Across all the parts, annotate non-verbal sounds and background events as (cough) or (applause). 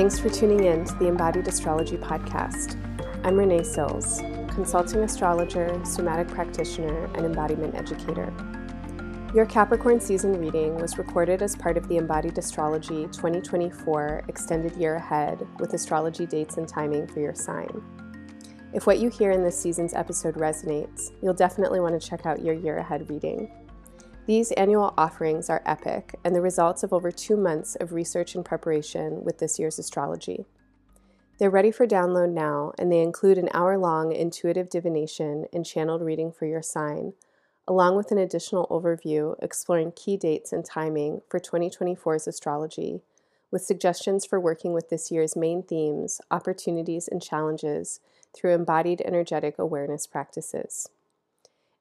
Thanks for tuning in to the Embodied Astrology Podcast. I'm Renee Sills, consulting astrologer, somatic practitioner, and embodiment educator. Your Capricorn season reading was recorded as part of the Embodied Astrology 2024 Extended Year Ahead with astrology dates and timing for your sign. If what you hear in this season's episode resonates, you'll definitely want to check out your year ahead reading. These annual offerings are epic and the results of over two months of research and preparation with this year's astrology. They're ready for download now, and they include an hour long intuitive divination and channeled reading for your sign, along with an additional overview exploring key dates and timing for 2024's astrology, with suggestions for working with this year's main themes, opportunities, and challenges through embodied energetic awareness practices.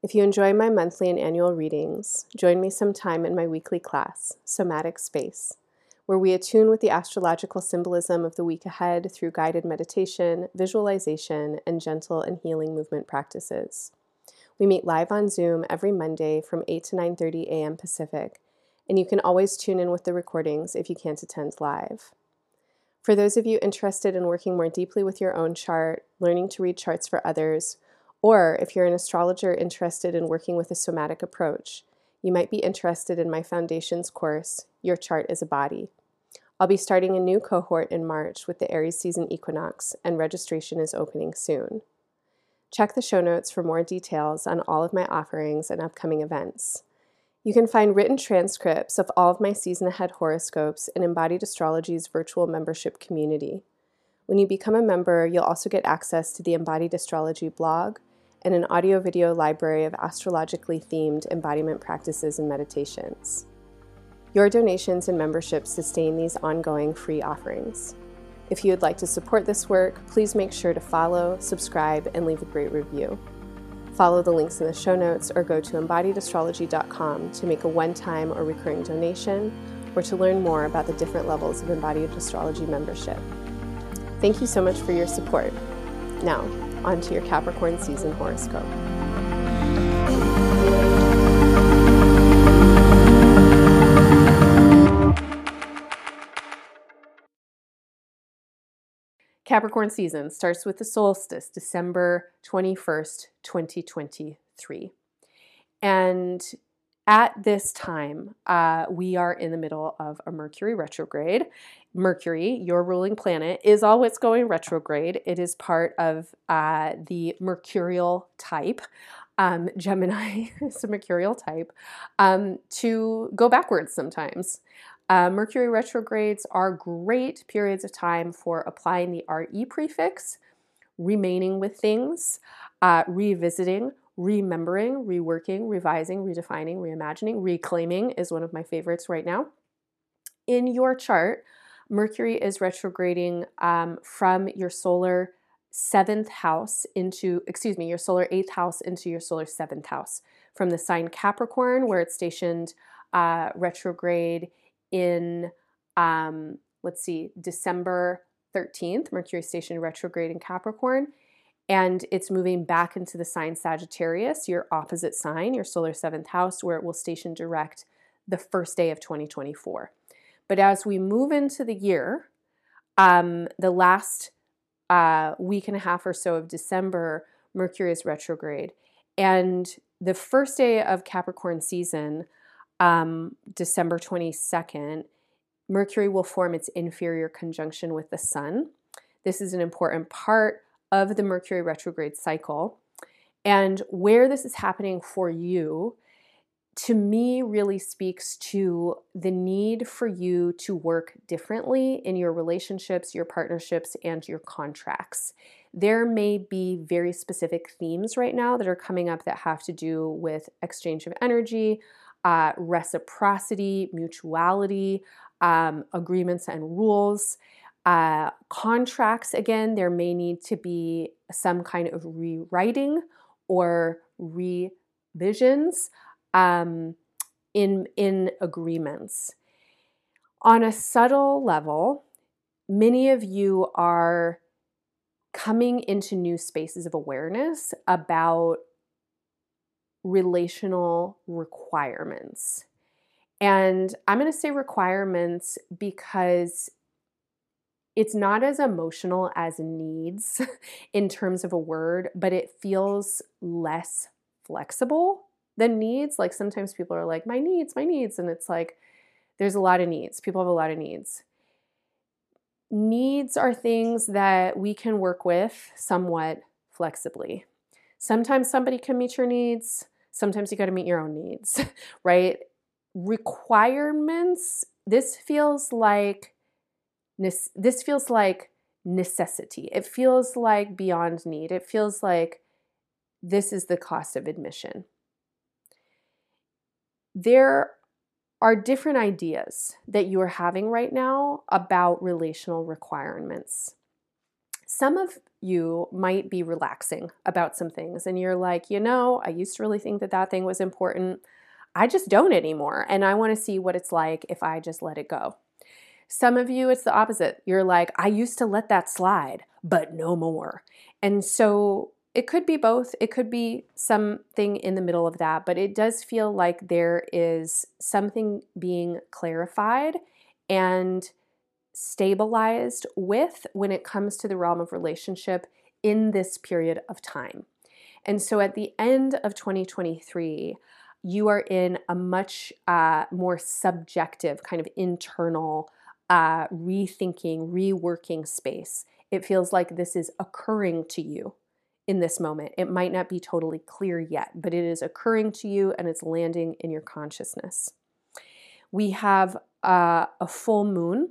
If you enjoy my monthly and annual readings, join me sometime in my weekly class, Somatic Space, where we attune with the astrological symbolism of the week ahead through guided meditation, visualization, and gentle and healing movement practices. We meet live on Zoom every Monday from 8 to 9:30 a.m. Pacific, and you can always tune in with the recordings if you can't attend live. For those of you interested in working more deeply with your own chart, learning to read charts for others, or if you're an astrologer interested in working with a somatic approach, you might be interested in my foundations course, Your Chart is a Body. I'll be starting a new cohort in March with the Aries season equinox, and registration is opening soon. Check the show notes for more details on all of my offerings and upcoming events. You can find written transcripts of all of my season ahead horoscopes in Embodied Astrology's virtual membership community. When you become a member, you'll also get access to the Embodied Astrology blog, and an audio video library of astrologically themed embodiment practices and meditations. Your donations and memberships sustain these ongoing free offerings. If you would like to support this work, please make sure to follow, subscribe, and leave a great review. Follow the links in the show notes or go to embodiedastrology.com to make a one time or recurring donation or to learn more about the different levels of embodied astrology membership. Thank you so much for your support. Now, onto your Capricorn season horoscope. Capricorn season starts with the solstice, December 21st, 2023. And at this time, uh, we are in the middle of a Mercury retrograde. Mercury, your ruling planet, is always going retrograde. It is part of uh, the mercurial type. Um, (laughs) Gemini is a mercurial type, um, to go backwards sometimes. Uh, Mercury retrogrades are great periods of time for applying the RE prefix, remaining with things, uh, revisiting, remembering, reworking, revising, redefining, reimagining, reclaiming is one of my favorites right now. In your chart, Mercury is retrograding um, from your solar seventh house into, excuse me, your solar eighth house into your solar seventh house. From the sign Capricorn, where it's stationed uh, retrograde in, um, let's see, December 13th, Mercury stationed retrograde in Capricorn and it's moving back into the sign Sagittarius, your opposite sign, your solar seventh house, where it will station direct the first day of 2024. But as we move into the year, um, the last uh, week and a half or so of December, Mercury is retrograde. And the first day of Capricorn season, um, December 22nd, Mercury will form its inferior conjunction with the Sun. This is an important part of the Mercury retrograde cycle. And where this is happening for you, to me, really speaks to the need for you to work differently in your relationships, your partnerships, and your contracts. There may be very specific themes right now that are coming up that have to do with exchange of energy, uh, reciprocity, mutuality, um, agreements and rules. Uh, contracts, again, there may need to be some kind of rewriting or revisions um, in, in agreements. On a subtle level, many of you are coming into new spaces of awareness about relational requirements. And I'm going to say requirements because it's not as emotional as needs (laughs) in terms of a word, but it feels less flexible than needs. Like sometimes people are like, my needs, my needs. And it's like, there's a lot of needs. People have a lot of needs. Needs are things that we can work with somewhat flexibly. Sometimes somebody can meet your needs, sometimes you got to meet your own needs, (laughs) right? Requirements, this feels like this feels like necessity. It feels like beyond need. It feels like this is the cost of admission. There are different ideas that you are having right now about relational requirements. Some of you might be relaxing about some things, and you're like, you know, I used to really think that that thing was important. I just don't anymore. And I want to see what it's like if I just let it go. Some of you, it's the opposite. You're like, I used to let that slide, but no more. And so it could be both. It could be something in the middle of that, but it does feel like there is something being clarified and stabilized with when it comes to the realm of relationship in this period of time. And so at the end of 2023, you are in a much uh, more subjective, kind of internal uh, rethinking, reworking space. It feels like this is occurring to you in this moment. It might not be totally clear yet, but it is occurring to you and it's landing in your consciousness. We have uh, a full moon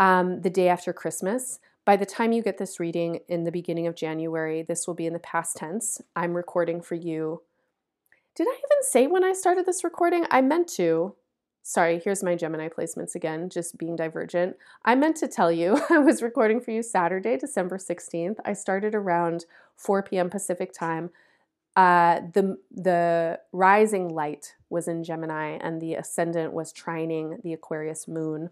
um, the day after Christmas. By the time you get this reading in the beginning of January, this will be in the past tense. I'm recording for you. Did I even say when I started this recording? I meant to. Sorry, here's my Gemini placements again, just being divergent. I meant to tell you (laughs) I was recording for you Saturday, December 16th. I started around 4 p.m. Pacific time. Uh, the the rising light was in Gemini, and the ascendant was trining the Aquarius moon,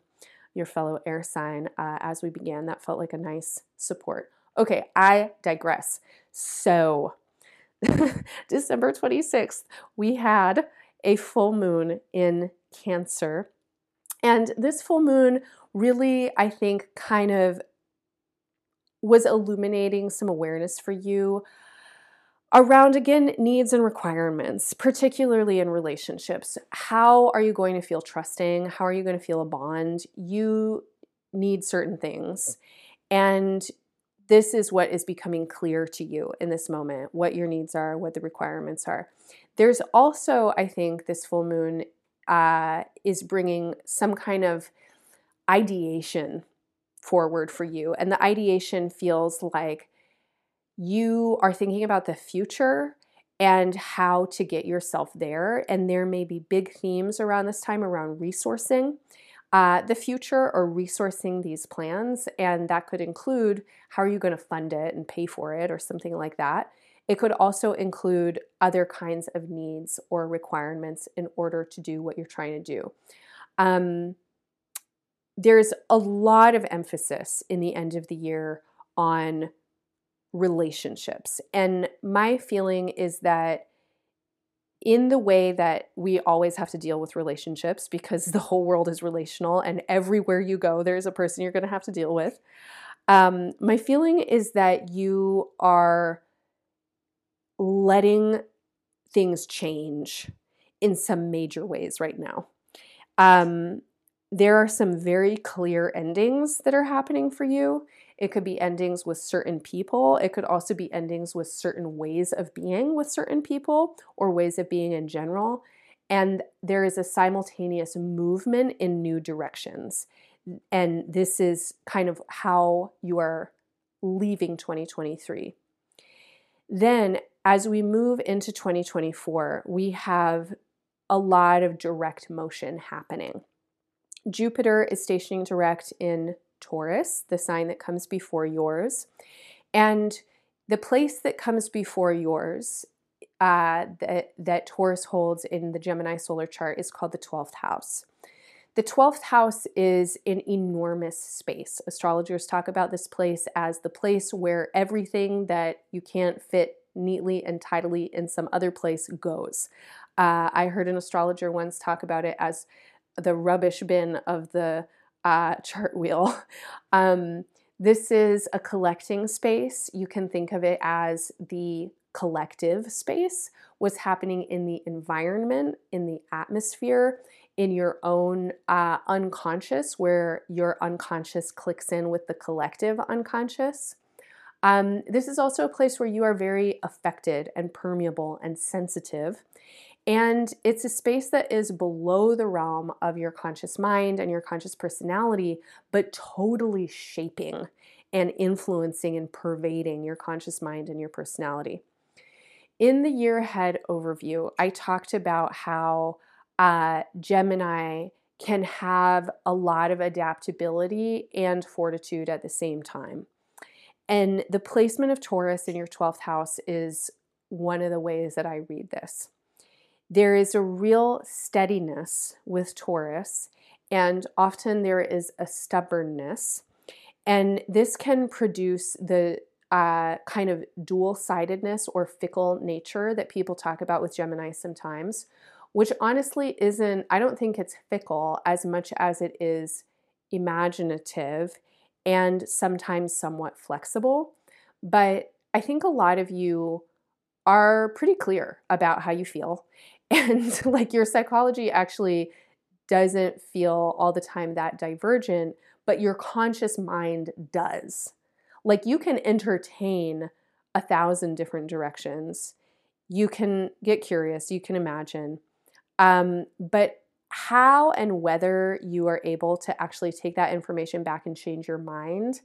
your fellow air sign. Uh, as we began, that felt like a nice support. Okay, I digress. So, (laughs) December 26th, we had a full moon in Cancer. And this full moon really, I think, kind of was illuminating some awareness for you around again needs and requirements, particularly in relationships. How are you going to feel trusting? How are you going to feel a bond? You need certain things. And this is what is becoming clear to you in this moment what your needs are, what the requirements are. There's also, I think, this full moon uh, is bringing some kind of ideation forward for you. And the ideation feels like you are thinking about the future and how to get yourself there. And there may be big themes around this time around resourcing. Uh, the future or resourcing these plans, and that could include how are you going to fund it and pay for it or something like that. It could also include other kinds of needs or requirements in order to do what you're trying to do. Um, there's a lot of emphasis in the end of the year on relationships. And my feeling is that in the way that we always have to deal with relationships because (laughs) the whole world is relational and everywhere you go, there's a person you're going to have to deal with. Um, my feeling is that you are letting things change in some major ways right now. Um, there are some very clear endings that are happening for you. It could be endings with certain people. It could also be endings with certain ways of being with certain people or ways of being in general. And there is a simultaneous movement in new directions. And this is kind of how you are leaving 2023. Then, as we move into 2024, we have a lot of direct motion happening. Jupiter is stationing direct in Taurus, the sign that comes before yours. And the place that comes before yours uh, that, that Taurus holds in the Gemini solar chart is called the 12th house. The 12th house is an enormous space. Astrologers talk about this place as the place where everything that you can't fit neatly and tidily in some other place goes. Uh, I heard an astrologer once talk about it as the rubbish bin of the uh, chart wheel. (laughs) Um, This is a collecting space. You can think of it as the collective space, what's happening in the environment, in the atmosphere, in your own uh, unconscious, where your unconscious clicks in with the collective unconscious. Um, this is also a place where you are very affected and permeable and sensitive. And it's a space that is below the realm of your conscious mind and your conscious personality, but totally shaping and influencing and pervading your conscious mind and your personality. In the year ahead overview, I talked about how uh, Gemini can have a lot of adaptability and fortitude at the same time. And the placement of Taurus in your 12th house is one of the ways that I read this. There is a real steadiness with Taurus, and often there is a stubbornness. And this can produce the uh, kind of dual sidedness or fickle nature that people talk about with Gemini sometimes, which honestly isn't, I don't think it's fickle as much as it is imaginative and sometimes somewhat flexible. But I think a lot of you are pretty clear about how you feel. (laughs) And like your psychology actually doesn't feel all the time that divergent, but your conscious mind does. Like you can entertain a thousand different directions. You can get curious, you can imagine, um, but how and whether you are able to actually take that information back and change your mind,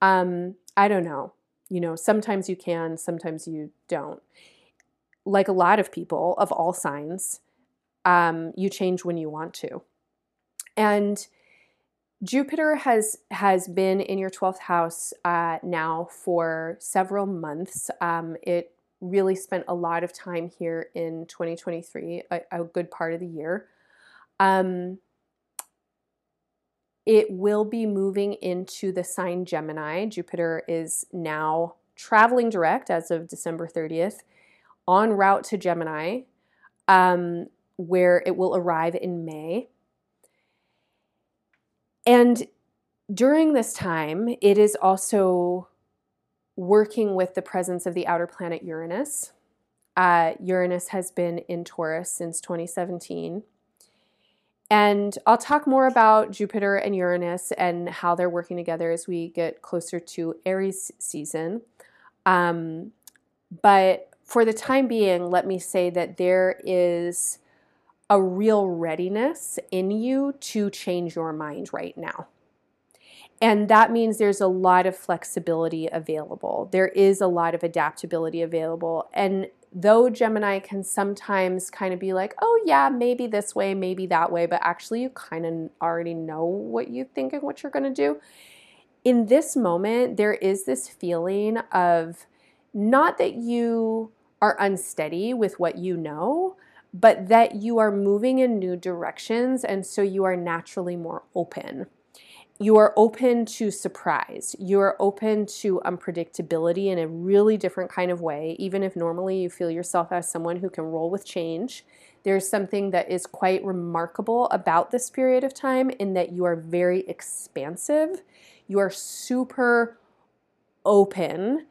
um, I don't know. You know, sometimes you can, sometimes you don't. Like a lot of people of all signs, um, you change when you want to. And Jupiter has has been in your 12th house uh, now for several months. Um, it really spent a lot of time here in 2023, a, a good part of the year. Um, it will be moving into the sign Gemini. Jupiter is now traveling direct as of December 30th, en route to Gemini, um, where it will arrive in May. And during this time, it is also working with the presence of the outer planet Uranus. Uh, Uranus has been in Taurus since 2017. And I'll talk more about Jupiter and Uranus and how they're working together as we get closer to Aries season. Um, but for the time being, let me say that there is a real readiness in you to change your mind right now. And that means there's a lot of flexibility available. There is a lot of adaptability available. And though Gemini can sometimes kind of be like, oh, yeah, maybe this way, maybe that way, but actually you kind of already know what you think and what you're going to do. In this moment, there is this feeling of not that you are unsteady with what you know, but that you are moving in new directions. And so you are naturally more open you are open to surprise. You are open to unpredictability in a really different kind of way. Even if normally you feel yourself as someone who can roll with change, there's something that is quite remarkable about this period of time in that you are very expansive. You are super open.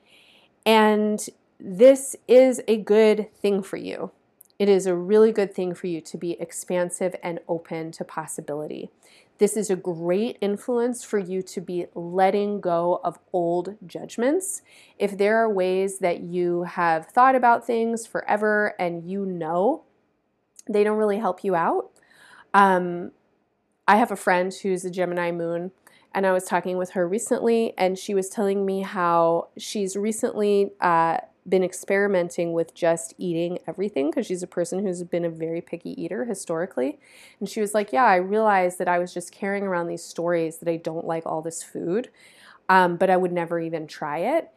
And this is a good thing for you. It is a really good thing for you to be expansive and open to possibility. This is a great influence for you to be letting go of old judgments. If there are ways that you have thought about things forever and you know they don't really help you out, um, I have a friend who's a Gemini moon, and I was talking with her recently, and she was telling me how she's recently uh, been experimenting with just eating everything because she's a person who's been a very picky eater historically. And she was like, Yeah, I realized that I was just carrying around these stories that I don't like all this food, um, but I would never even try it.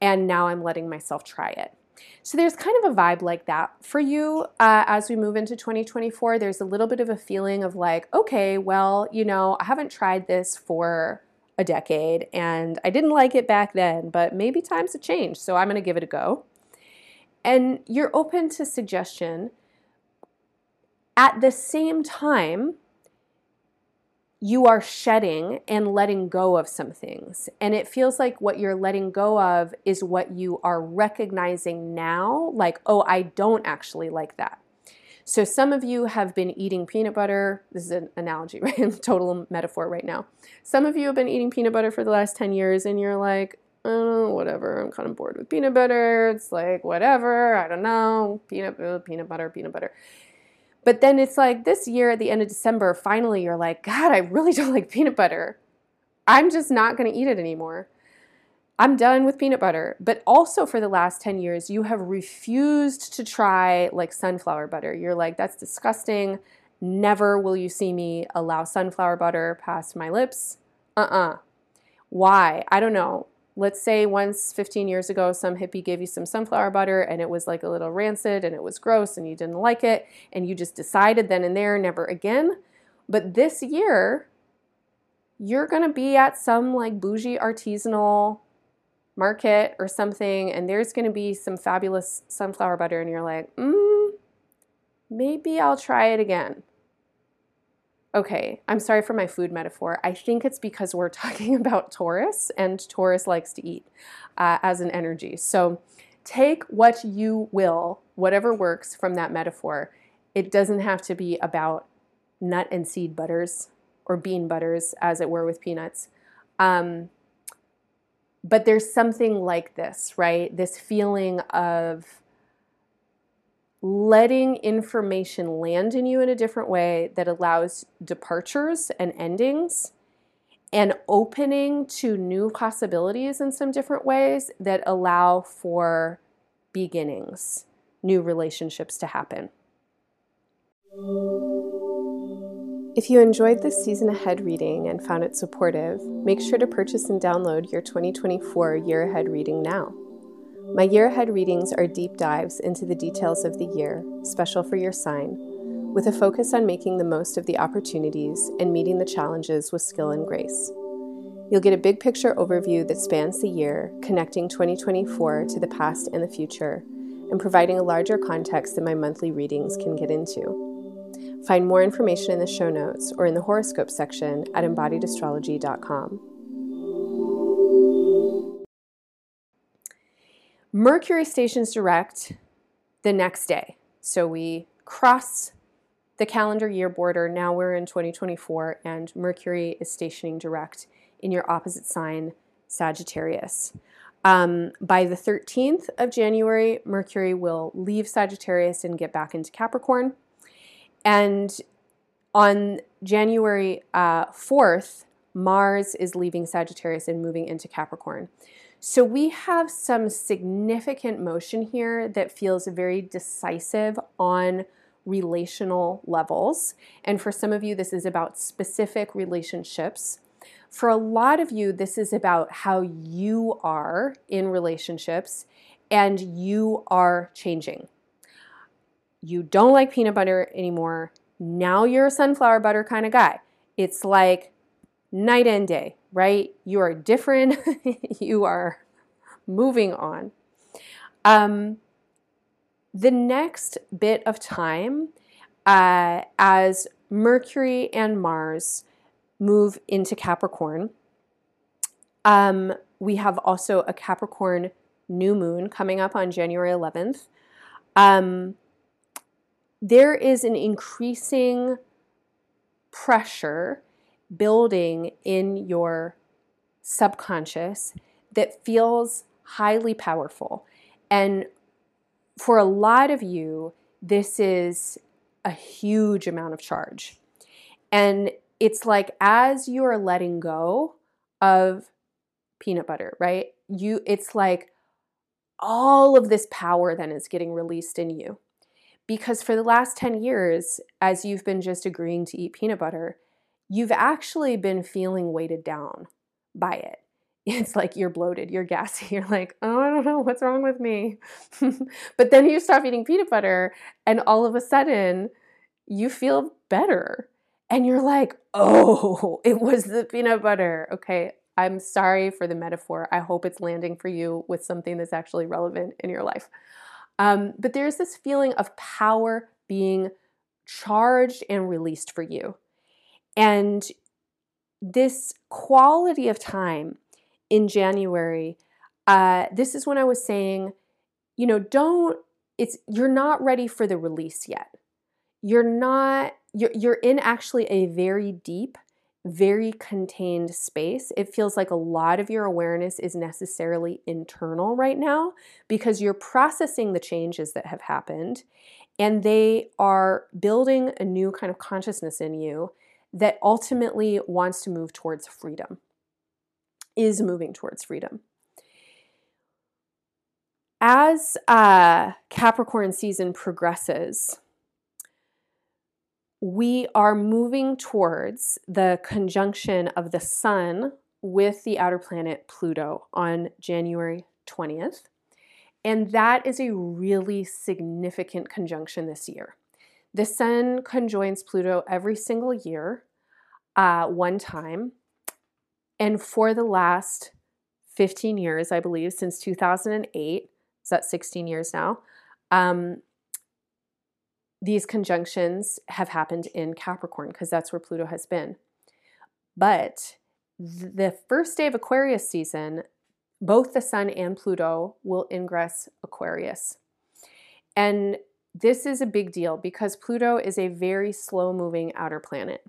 And now I'm letting myself try it. So there's kind of a vibe like that for you uh, as we move into 2024. There's a little bit of a feeling of like, okay, well, you know, I haven't tried this for a decade and I didn't like it back then, but maybe times have changed, so I'm going to give it a go. And you're open to suggestion. At the same time, you are shedding and letting go of some things. And it feels like what you're letting go of is what you are recognizing now, like, oh, I don't actually like that. So some of you have been eating peanut butter. This is an analogy, (laughs) right? Total metaphor right now. Some of you have been eating peanut butter for the last 10 years and you're like, oh, whatever, I'm kind of bored with peanut butter. It's like, whatever, I don't know, peanut, uh, peanut butter, peanut butter. But then it's like this year at the end of December, finally you're like, God, I really (laughs) don't like peanut butter. I'm just not going to eat it anymore. I'm done with peanut butter. But also for the last 10 years, you have refused to try like sunflower butter. You're like, that's disgusting. Never will you see me allow sunflower butter past my lips. Uh uh-uh. uh Why? I don't know let's say once 15 years ago some hippie gave you some sunflower butter and it was like a little rancid and it was gross and you didn't like it and you just decided then and there never again but this year you're going to be at some like bougie artisanal market or something and there's going to be some fabulous sunflower butter and you're like mm, maybe i'll try it again Okay, I'm sorry for my food metaphor. I think it's because we're (laughs) talking about Taurus, and Taurus likes to eat uh, as an energy. So take what you will, whatever works from that metaphor. It doesn't have to be about nut and seed butters or bean butters, as it were with peanuts. Um, but there's something like this, right? This feeling of letting information land in you in a different way that allows departures and endings and opening to new possibilities in some different ways that allow for beginnings, new relationships to happen. If you enjoyed this season ahead reading and found it supportive, make sure to purchase and download your 2024 year ahead reading now. My year ahead readings are deep dives into the details of the year, special for your sign, with a focus on making the most of the opportunities and meeting the challenges with skill and grace. You'll get a big picture overview that spans the year, connecting 2024 to the past and the future, and providing a larger context than my monthly readings can get into. Find more information in the show notes or in the horoscope section at embodiedastrology.com. Mercury stations direct the next day. So we cross the calendar year border. Now we're in 2024, and Mercury is stationing direct in your opposite sign, Sagittarius. Um, by the 13th of January, Mercury will leave Sagittarius and get back into Capricorn. And on January uh, 4th, Mars is leaving Sagittarius and moving into Capricorn. So we have some significant motion here that feels very decisive on relational levels. And for some of you, this is about specific relationships. For a lot of you, this is about how you are in relationships and you are changing. You don't like peanut butter anymore. Now you're a sunflower butter kind of guy. It's like night and day right? You are different. (laughs) you are moving on. Um, the next bit of time, uh, as Mercury and Mars move into Capricorn, um, we have also a Capricorn new moon coming up on January 11th. Um, there is an increasing pressure building in your subconscious that feels highly powerful. And for a lot of you, this is a huge amount of charge. And it's like as you are letting go of peanut butter, right? You it's like all of this power then is getting released in you. Because for the last 10 years, as you've been just agreeing to eat peanut butter, you've actually been feeling weighted down by it. (laughs) It's like you're bloated, you're gassy, (laughs) you're like, oh, I don't know, what's wrong with me? (laughs) but then you stop eating peanut butter, and all of a sudden, you feel better. And you're like, oh, it was the peanut butter. Okay, I'm sorry for the metaphor. I hope it's landing for you with something that's actually relevant in your life. Um, but there's this feeling of power being charged and released for you. And this quality of time in January, uh, this is when I was saying, you know, don't, it's, you're not ready for the release yet. You're not, you're, you're in actually a very deep, very contained space. It feels like a lot of your awareness is necessarily internal right now because you're processing the changes that have happened and they are building a new kind of consciousness in you that ultimately wants to move towards freedom, is moving towards freedom. As uh, Capricorn season progresses, we are moving towards the conjunction of the sun with the outer planet Pluto on January 20th. And that is a really significant conjunction this year. The sun conjoins Pluto every single year, uh, one time. And for the last 15 years, I believe, since 2008, is that 16 years now? Um, these conjunctions have happened in Capricorn because that's where Pluto has been. But the first day of Aquarius season, both the Sun and Pluto will ingress Aquarius. And this is a big deal because Pluto is a very slow moving outer planet.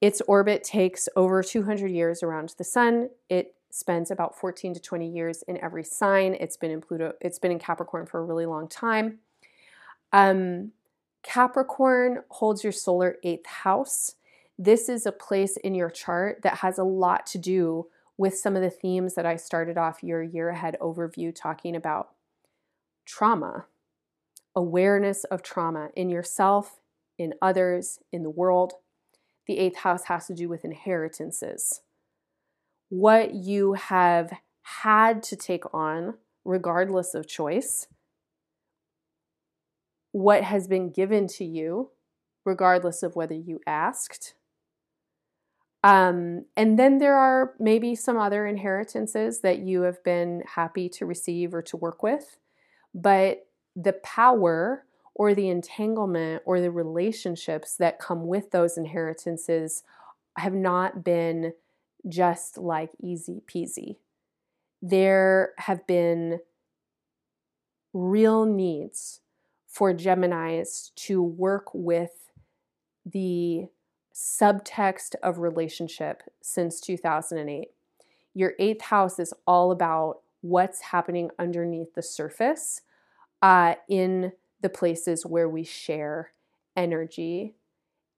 Its orbit takes over 200 years around the Sun. It spends about 14 to 20 years in every sign. It's been in Pluto, it's been in Capricorn for a really long time. Um, Capricorn holds your solar eighth house. This is a place in your chart that has a lot to do with some of the themes that I started off your year ahead overview talking about trauma, awareness of trauma in yourself, in others, in the world. The eighth house has to do with inheritances. What you have had to take on, regardless of choice, what has been given to you, regardless of whether you asked. Um, and then there are maybe some other inheritances that you have been happy to receive or to work with, but the power or the entanglement or the relationships that come with those inheritances have not been just like easy peasy. There have been real needs for Geminis to work with the subtext of relationship since 2008. Your eighth house is all about what's happening underneath the surface uh, in the places where we share energy.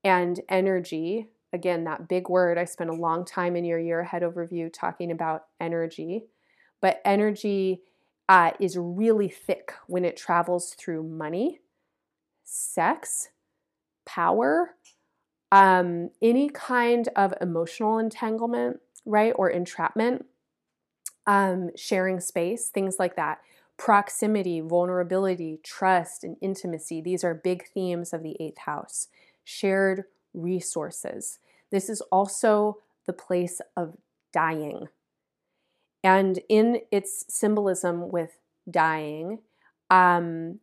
And energy, again, that big word, I spent a long time in your year ahead overview talking about energy, but energy uh, is really thick when it travels through money, sex, power, um, any kind of emotional entanglement, right, or entrapment, um, sharing space, things like that. Proximity, vulnerability, trust, and intimacy. These are big themes of the eighth house. Shared resources. This is also the place of dying, and in its symbolism with dying, um,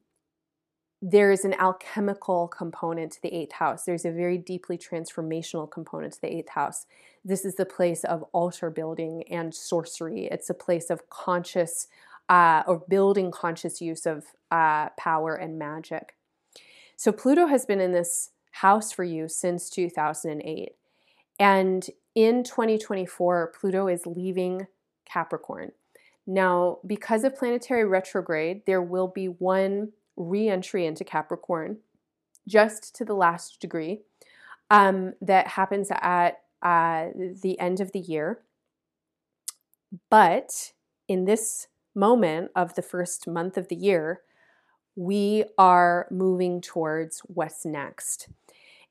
there is an alchemical component to the eighth house. There's a very deeply transformational component to the eighth house. This is the place of altar building and sorcery. It's a place of conscious uh, or building conscious use of uh, power and magic. So Pluto has been in this house for you since 2008. And in 2024, Pluto is leaving Capricorn. Now, because of planetary retrograde, there will be one re entry into Capricorn just to the last degree um, that happens at uh, the end of the year. But in this moment of the first month of the year, we are moving towards what's next.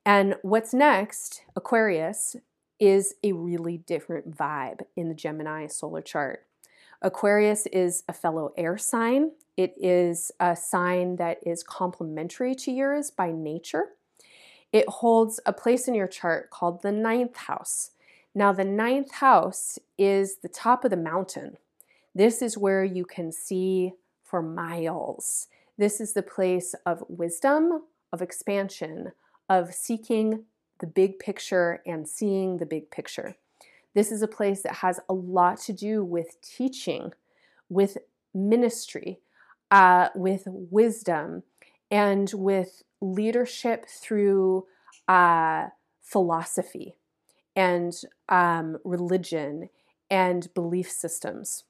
And what's next, Aquarius, is a really different vibe in the Gemini solar chart. Aquarius is a fellow air sign. It is a sign that is complementary to yours by nature. It holds a place in your chart called the ninth house. Now, the ninth house is the top of the mountain. This is where you can see for miles. This is the place of wisdom, of expansion, of seeking the big picture and seeing the big picture. This is a place that has a lot to do with teaching, with ministry, uh, with wisdom, and with leadership through uh, philosophy and um, religion and belief systems.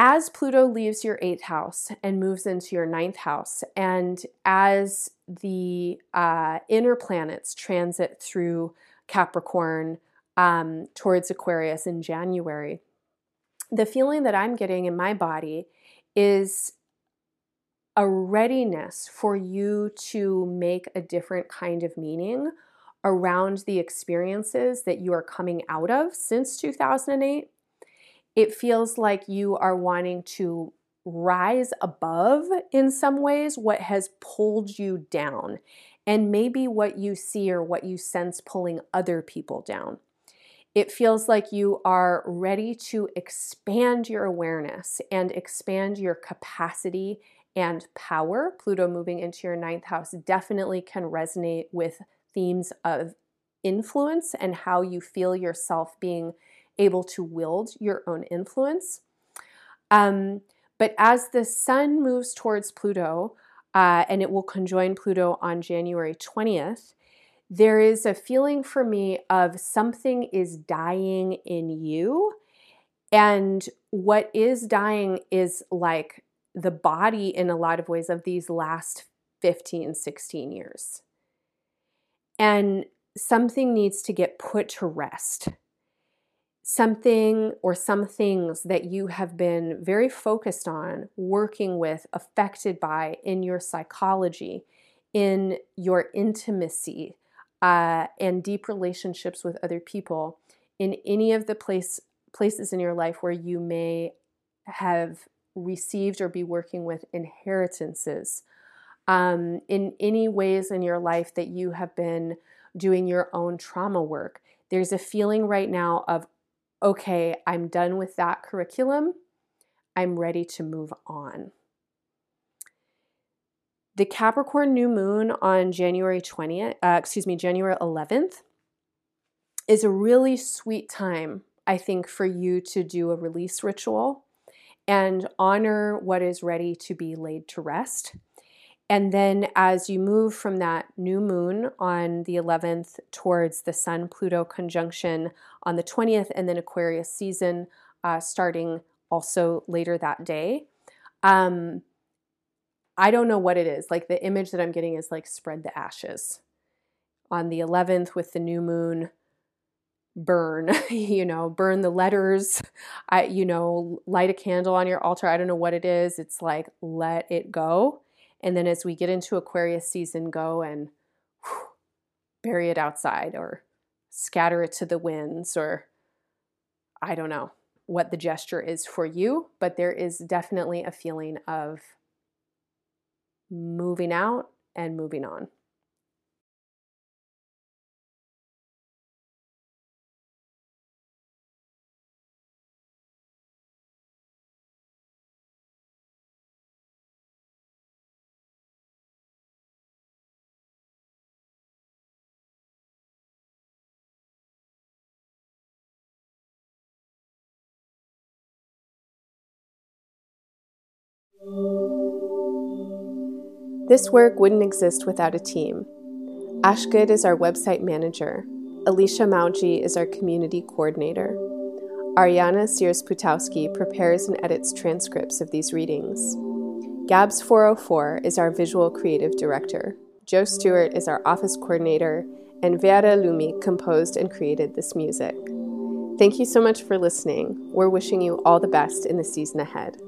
As Pluto leaves your eighth house and moves into your ninth house, and as the uh, inner planets transit through Capricorn um, towards Aquarius in January, the feeling that I'm getting in my body is a readiness for you to make a different kind of meaning around the experiences that you are coming out of since 2008. It feels like you are wanting to rise above in some ways what has pulled you down, and maybe what you see or what you sense pulling other people down. It feels like you are ready to expand your awareness and expand your capacity and power. Pluto moving into your ninth house definitely can resonate with themes of influence and how you feel yourself being able to wield your own influence. Um, but as the sun moves towards Pluto, uh, and it will conjoin Pluto on January 20th, there is a feeling for me of something is dying in you. And what is dying is like the body in a lot of ways of these last 15, 16 years. And something needs to get put to rest. Something or some things that you have been very focused on, working with, affected by in your psychology, in your intimacy, uh, and deep relationships with other people, in any of the place, places in your life where you may have received or be working with inheritances. Um, in any ways in your life that you have been doing your own trauma work, there's a feeling right now of, okay, I'm done with that curriculum. I'm ready to move on. The Capricorn new moon on January 20th, uh, excuse me, January 11th is a really sweet time, I think, for you to do a release ritual and honor what is ready to be laid to rest. And then as you move from that new moon on the 11th towards the Sun Pluto conjunction on the 20th, and then Aquarius season uh, starting also later that day. Um, I don't know what it is. Like the image that I'm getting is like spread the ashes on the 11th with the new moon burn (laughs) you know burn the letters i you know light a candle on your altar i don't know what it is it's like let it go and then as we get into aquarius season go and whew, bury it outside or scatter it to the winds or i don't know what the gesture is for you but there is definitely a feeling of moving out and moving on This work wouldn't exist without a team. Ash Good is our website manager. Alisha Mawji is our community coordinator. Ariana Sierzputowski prepares and edits transcripts of these readings. Gabs404 is our visual creative director. Joe Stewart is our office coordinator, and Vera Lumi composed and created this music. Thank you so much for listening. We're wishing you all the best in the season ahead.